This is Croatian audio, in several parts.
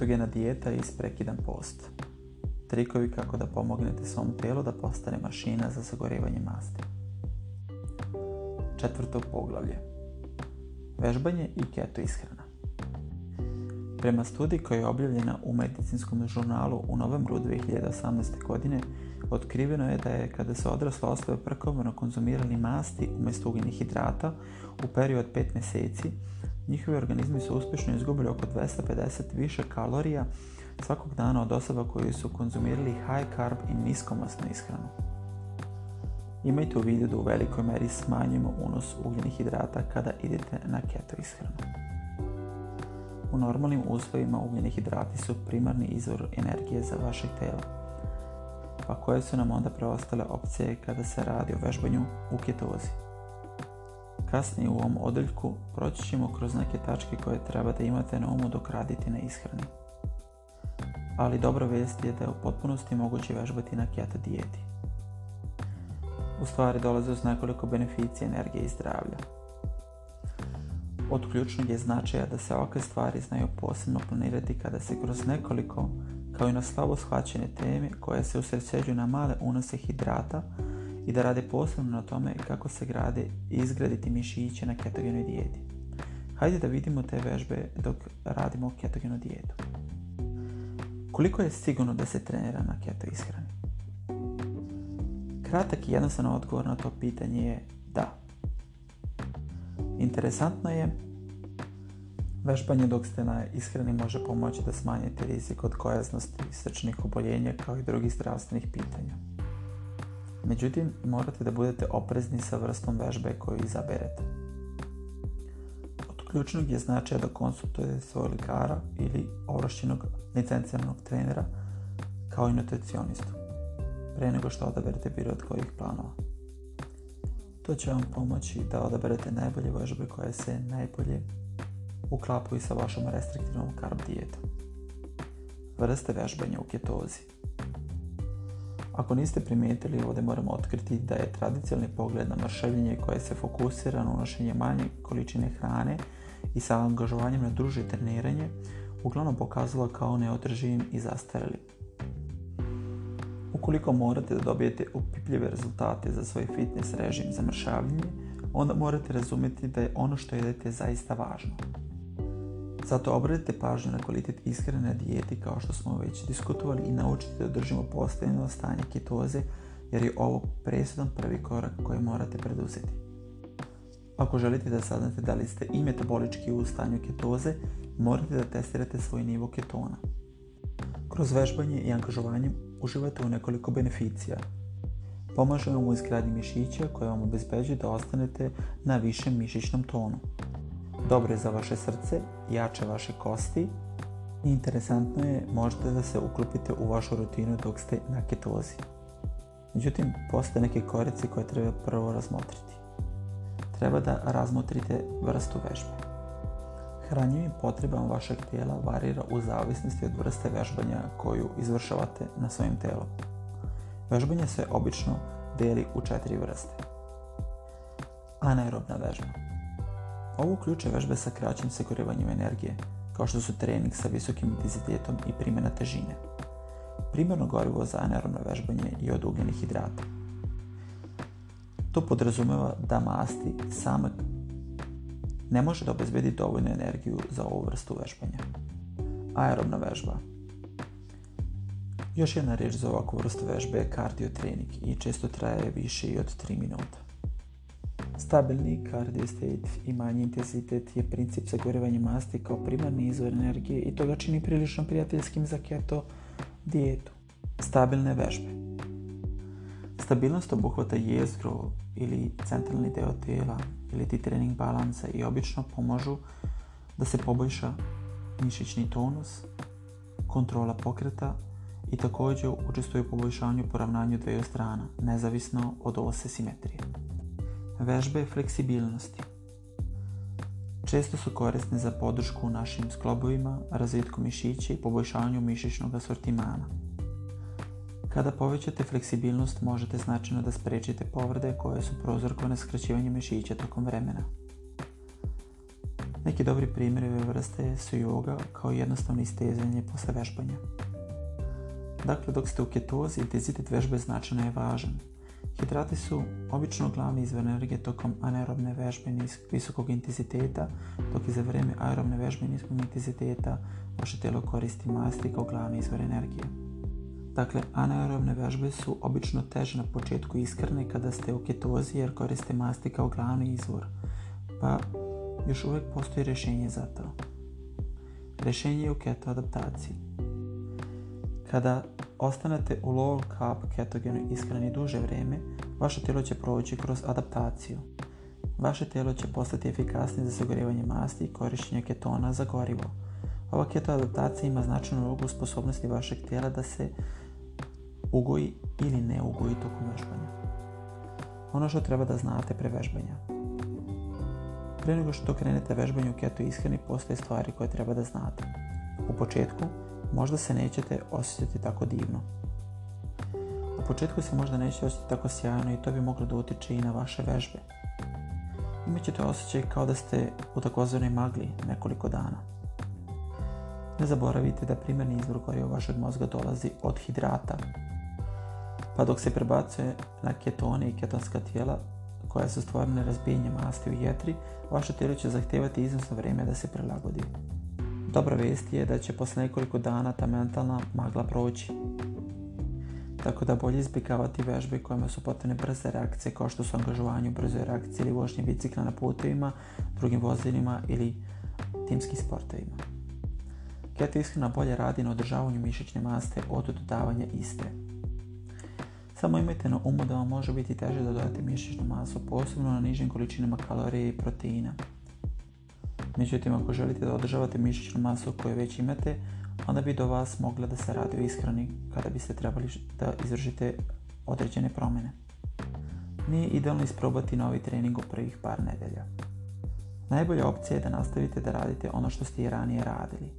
Ketogena dijeta i prekidan post. Trikovi kako da pomognete svom tijelu da postane mašina za sagorevanje masti. Četvrto poglavlje. Vežbanje i keto ishrana. Prema studiji koja je objavljena u medicinskom žurnalu u novembru 2018. godine, otkriveno je da je kada se odrasle osobe prekomjerno konzumirali masti umjesto ugljenih hidrata u periodu od 5 mjeseci, njihovi organizmi su uspješno izgubili oko 250 više kalorija svakog dana od osoba koji su konzumirali high carb i niskomasnu ishranu. Imajte u vidu da u velikoj meri smanjujemo unos ugljenih hidrata kada idete na keto ishranu. U normalnim uslovima ugljeni hidrati su primarni izvor energije za vaše tijelo. Pa koje su nam onda preostale opcije kada se radi o vežbanju u ketozi? Kasnije u ovom odeljku proći ćemo kroz neke tačke koje treba da imate na umu dok radite na ishrani. Ali dobra vijest je da je u potpunosti moguće vežbati na keto dijeti. U stvari dolaze uz nekoliko beneficija energije i zdravlja. Od ključnog je značaja da se ovakve stvari znaju posebno planirati kada se kroz nekoliko, kao i na slabo shvaćene teme koje se usredsređuju na male unose hidrata i da rade posebno na tome kako se grade izgraditi mišiće na ketogenoj dijeti. Hajde da vidimo te vežbe dok radimo ketogenu dijetu. Koliko je sigurno da se trenira na keto ishrani? Kratak i jednostavan odgovor na to pitanje je da. Interesantno je, vežbanje dok ste na ishrani može pomoći da smanjite rizik od gojaznosti, srčnih oboljenja kao i drugih zdravstvenih pitanja. Međutim, morate da budete oprezni sa vrstom vežbe koju izaberete. Od ključnog je značaja da konsultujete svoj likara ili ovlašćenog licenciranog trenera kao i nutricionistu pre nego što odaberete bilo od kojih planova. To će vam pomoći da odaberete najbolje vežbe koje se najbolje uklapaju sa vašom restriktivnom carb dijetom. Vrste vežbanja u ketozi. Ako niste primijetili, ovdje moramo otkriti da je tradicionalni pogled na mršavljenje koje se fokusira na unošenje manje količine hrane i sa angažovanjem na druže treniranje uglavnom pokazalo kao neodrživim i zastarelim. Ukoliko morate da dobijete upipljive rezultate za svoj fitness režim za mršavljenje, onda morate razumjeti da je ono što jedete zaista važno. Zato obratite pažnju na kvalitet ishrane dijeti kao što smo već diskutovali i naučite da držimo postavljeno stanje ketoze jer je ovo presudan prvi korak koji morate preduzeti. Ako želite da saznate da li ste i metabolički u stanju ketoze, morate da testirate svoj nivo ketona. Kroz vežbanje i angažovanje uživate u nekoliko beneficija. Pomaže vam u izgradnji mišića koje vam obezbeđuje da ostanete na višem mišićnom tonu. Dobro je za vaše srce, jače vaše kosti interesantno je možete da se uklopite u vašu rutinu dok ste na ketozi. Međutim, postoje neke korici koje treba prvo razmotriti. Treba da razmotrite vrstu vežbe. Hranjivim potrebama vašeg tijela varira u zavisnosti od vrste vežbanja koju izvršavate na svojim telom. Vežbanje se obično deli u četiri vrste. Anaerobna vežba. Ovo uključuje vežbe sa kraćim sagorijevanjem energije, kao što su trening sa visokim intenzitetom i primjena težine. Primarno gorivo za anaerobno vežbanje je od ugljenih hidrata. To podrazumeva da masti same ne može da obezbedi dovoljnu energiju za ovu vrstu vežbanja. Aerobna vežba. Još jedna riječ za ovakvu vrstu vežbe je cardio trening i često traje više i od 3 minuta. Stabilni cardio state i manji intenzitet je princip sagorevanja masti kao primarni izvor energije i to ga čini prilično prijateljskim za keto dijetu. Stabilne vežbe. Stabilnost obuhvata jezgro ili centralni deo tijela ili ti trening balansa i obično pomažu da se poboljša mišićni tonus, kontrola pokreta i također učestvuju u poboljšanju poravnanju dveju strana, nezavisno od ose simetrije. Vežbe fleksibilnosti. Često su korisne za podršku u našim sklobovima, razvitku mišića i poboljšanju mišićnog asortimana. Kada povećate fleksibilnost možete značajno da sprečite povrede koje su prozorkovane skraćivanjem mišića tokom vremena. Neki dobri primjeri ove vrste su yoga kao jednostavno istezanje posle vežbanja. Dakle, dok ste u ketozi, intenzitet vežbe značajno je važan. Hidrati su obično glavni izvor energije tokom anaerobne vežbe visokog intenziteta, dok i za vrijeme aerobne vežbe niskog intenziteta vaše telo koristi masti kao glavni izvor energije. Dakle, anaerobne vežbe su obično teže na početku iskrene kada ste u ketozi jer koriste masti kao glavni izvor, pa još uvijek postoji rješenje za to. Rješenje je u keto adaptaciji. Kada ostanete u low carb ketogenoj ishrani duže vrijeme, vaše tijelo će proći kroz adaptaciju. Vaše tijelo će postati efikasnije za sagorivanje masti i korištenje ketona za gorivo. Ova keto adaptacija ima značajnu ulogu u sposobnosti vašeg tijela da se ugoji ili ne ugoji tokom vežbanja. Ono što treba da znate pre vežbanja. Prije nego što krenete vežbanje u keto ishrani, postoje stvari koje treba da znate. U početku, možda se nećete osjećati tako divno. Početku se možda nećete osjećati tako sjajno i to bi moglo da utječe i na vaše vežbe. Imaćete osjećaj kao da ste u takozvanoj magli nekoliko dana. Ne zaboravite da primarni izvor goriva vašeg mozga dolazi od hidrata. Pa dok se prebacuje na ketone i ketonska tijela koja su stvorene razbijenjem masti u jetri, vaše tijelo će zahtijevati iznosno vrijeme da se prilagodi. Dobra vijest je da će posle nekoliko dana ta mentalna magla proći. Tako da bolje izbjegavati vežbe kojima su potrebne brze reakcije kao što su angažovanje u brzoj reakciji ili vožnje bicikla na putovima, drugim vozilima ili timskim sportovima. Keto ishrana bolje radi na održavanju mišićne maste od dodavanja iste. Samo imajte na umu da vam može biti teže dodati mišićnu masu, posebno na nižim količinama kalorije i proteina. Međutim, ako želite da održavate mišićnu masu koju već imate, onda bi do vas mogla da se radi o ishrani kada biste trebali da izvršite određene promjene. Nije idealno isprobati novi trening u prvih par nedelja. Najbolja opcija je da nastavite da radite ono što ste i ranije radili.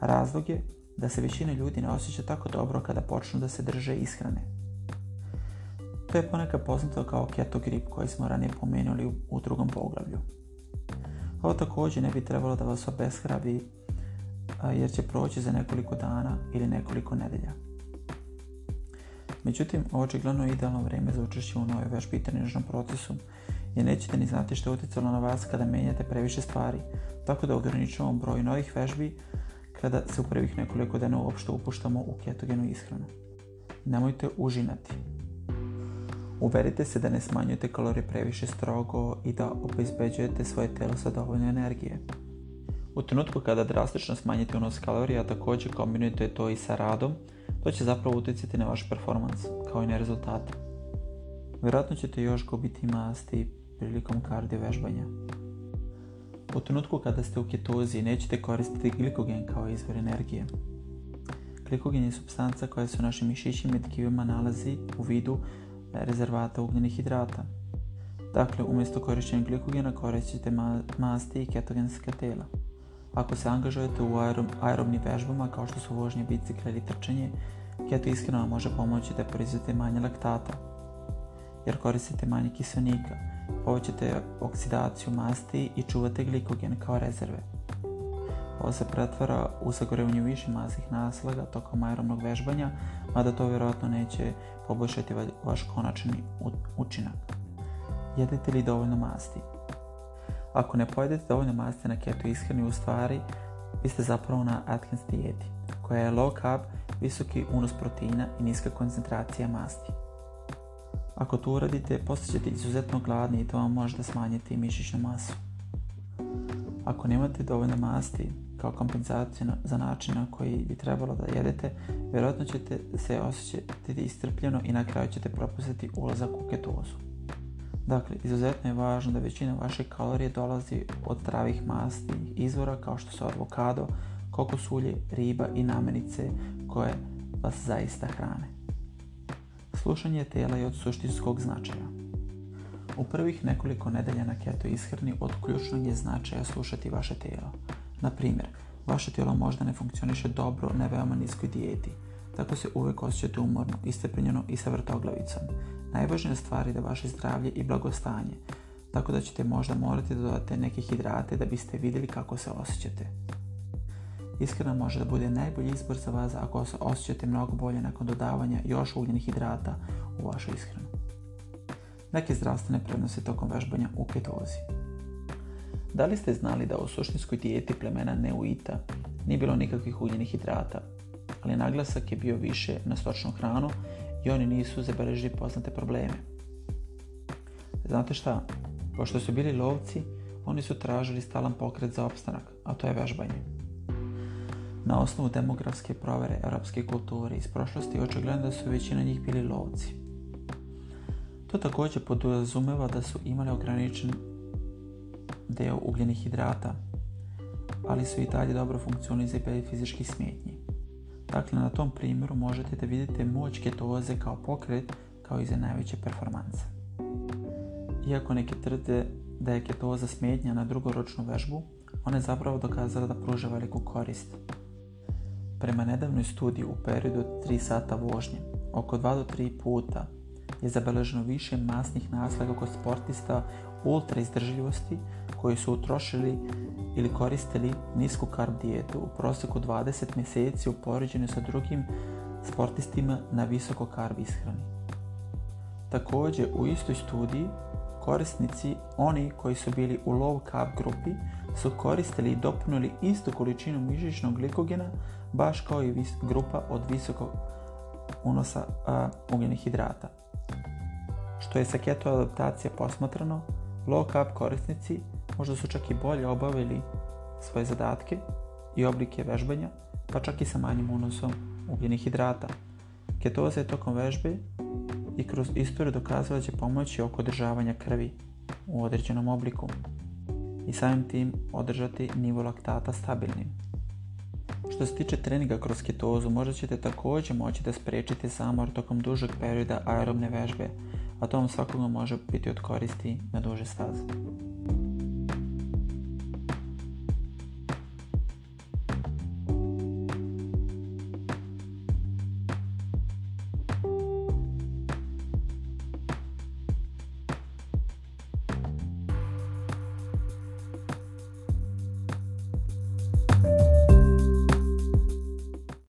Razlog je da se većina ljudi ne osjeća tako dobro kada počnu da se drže ishrane. To je ponekad poznato kao keto grip koji smo ranije pomenuli u drugom poglavlju. Ovo također ne bi trebalo da vas obeshrabri jer će proći za nekoliko dana ili nekoliko nedelja. Međutim, očigledno je idealno vrijeme za učešće u nove vežbi i procesu jer nećete ni znati što je utjecalo na vas kada menjate previše stvari, tako da ograničavamo broj novih vežbi kada se u prvih nekoliko dana uopšte upuštamo u ketogenu ishranu. Nemojte užinati. Uverite se da ne smanjujete kalorije previše strogo i da obezbeđujete svoje telo sa dovoljno energije. U trenutku kada drastično smanjite unos kalorija, također kombinujete to i sa radom, to će zapravo utjecati na vaš performans, kao i na rezultate. Vjerojatno ćete još gubiti masti prilikom kardio vežbanja. U trenutku kada ste u ketozi nećete koristiti glikogen kao izvor energije. Glikogen je substanca koja se u našim mišićima i tkivima nalazi u vidu rezervata ugljenih hidrata. Dakle, umjesto korištenja glikogena koristite masti i ketogenska tela. Ako se angažujete u aerobnim vežbama kao što su vožnje bicikla ili trčanje, keto ishrana može pomoći da proizvodite manje laktata, jer koristite manje kiselnika, povećate oksidaciju masti i čuvate glikogen kao rezerve. Ovo se pretvara u sagorevanje više masnih naslaga tokom aerobnog vežbanja, mada to vjerojatno neće poboljšati vaš konačni učinak. Jedete li dovoljno masti? Ako ne pojedete dovoljno masti na keto ishrani, u stvari vi ste zapravo na Atkins dijeti, koja je low carb, visoki unos proteina i niska koncentracija masti. Ako to uradite, postaćete izuzetno gladni i to vam može da smanjiti mišićnu masu. Ako nemate dovoljno masti, kao kompenzaciju za način na koji bi trebalo da jedete, vjerojatno ćete se osjećati istrpljeno i na kraju ćete propustiti ulazak u ketozu. Dakle, izuzetno je važno da većina vaše kalorije dolazi od zdravih masti izvora kao što su avokado, kokosulje, riba i namenice koje vas zaista hrane. Slušanje tela je od suštinskog značaja. U prvih nekoliko nedelja na keto ishrani od ključnog je značaja slušati vaše telo. Na primjer, vaše tijelo možda ne funkcioniše dobro na veoma niskoj dijeti, tako se uvijek osjećate umorno, istrpenjeno i sa vrtoglavicom. Najvažnija stvar je da vaše zdravlje i blagostanje, tako da ćete možda morati dodati neke hidrate da biste vidjeli kako se osjećate. Iskreno može da bude najbolji izbor za vas ako se osjećate mnogo bolje nakon dodavanja još ugljenih hidrata u vašu ishranu. Neke zdravstvene prednosti tokom vežbanja u ketozi. Da li ste znali da u suštinskoj dijeti plemena Neuita nije bilo nikakvih ugljenih hidrata, ali naglasak je bio više na stočnu hranu i oni nisu zabeležili poznate probleme. Znate šta? Pošto su bili lovci, oni su tražili stalan pokret za opstanak, a to je vežbanje. Na osnovu demografske provere europske kulture iz prošlosti očigledno da su većina njih bili lovci. To također podrazumeva da su imali ograničen deo ugljenih hidrata, ali su i dalje dobro funkcionizirali fizičkih smetnji. Dakle, na tom primjeru možete da vidite moć ketoze kao pokret kao i za najveće performanse. Iako neki tvrde da je ketoza smetnja na drugoročnu vežbu, ona je zapravo dokazala da pruža veliku korist. Prema nedavnoj studiji u periodu od 3 sata vožnje, oko 2 do 3 puta je zabeleženo više masnih naslaga kod sportista ultra izdržljivosti koji su utrošili ili koristili nisku karb dijetu u prosjeku 20 mjeseci u poređenju sa drugim sportistima na visoko karb ishrani. Također u istoj studiji korisnici, oni koji su bili u low carb grupi, su koristili i dopunili istu količinu mišićnog glikogena baš kao i grupa od visokog unosa ugljenih hidrata. Što je sa keto adaptacija posmatrano, low carb korisnici možda su čak i bolje obavili svoje zadatke i oblike vežbanja, pa čak i sa manjim unosom ugljenih hidrata. Ketoza je tokom vežbe i kroz istoriju dokazala će pomoći oko održavanja krvi u određenom obliku i samim tim održati nivo laktata stabilnim. Što se tiče treninga kroz ketozu, možda ćete također moći da spriječite zamor tokom dužeg perioda aerobne vežbe, a to vam svakog može biti od koristi na duže staze.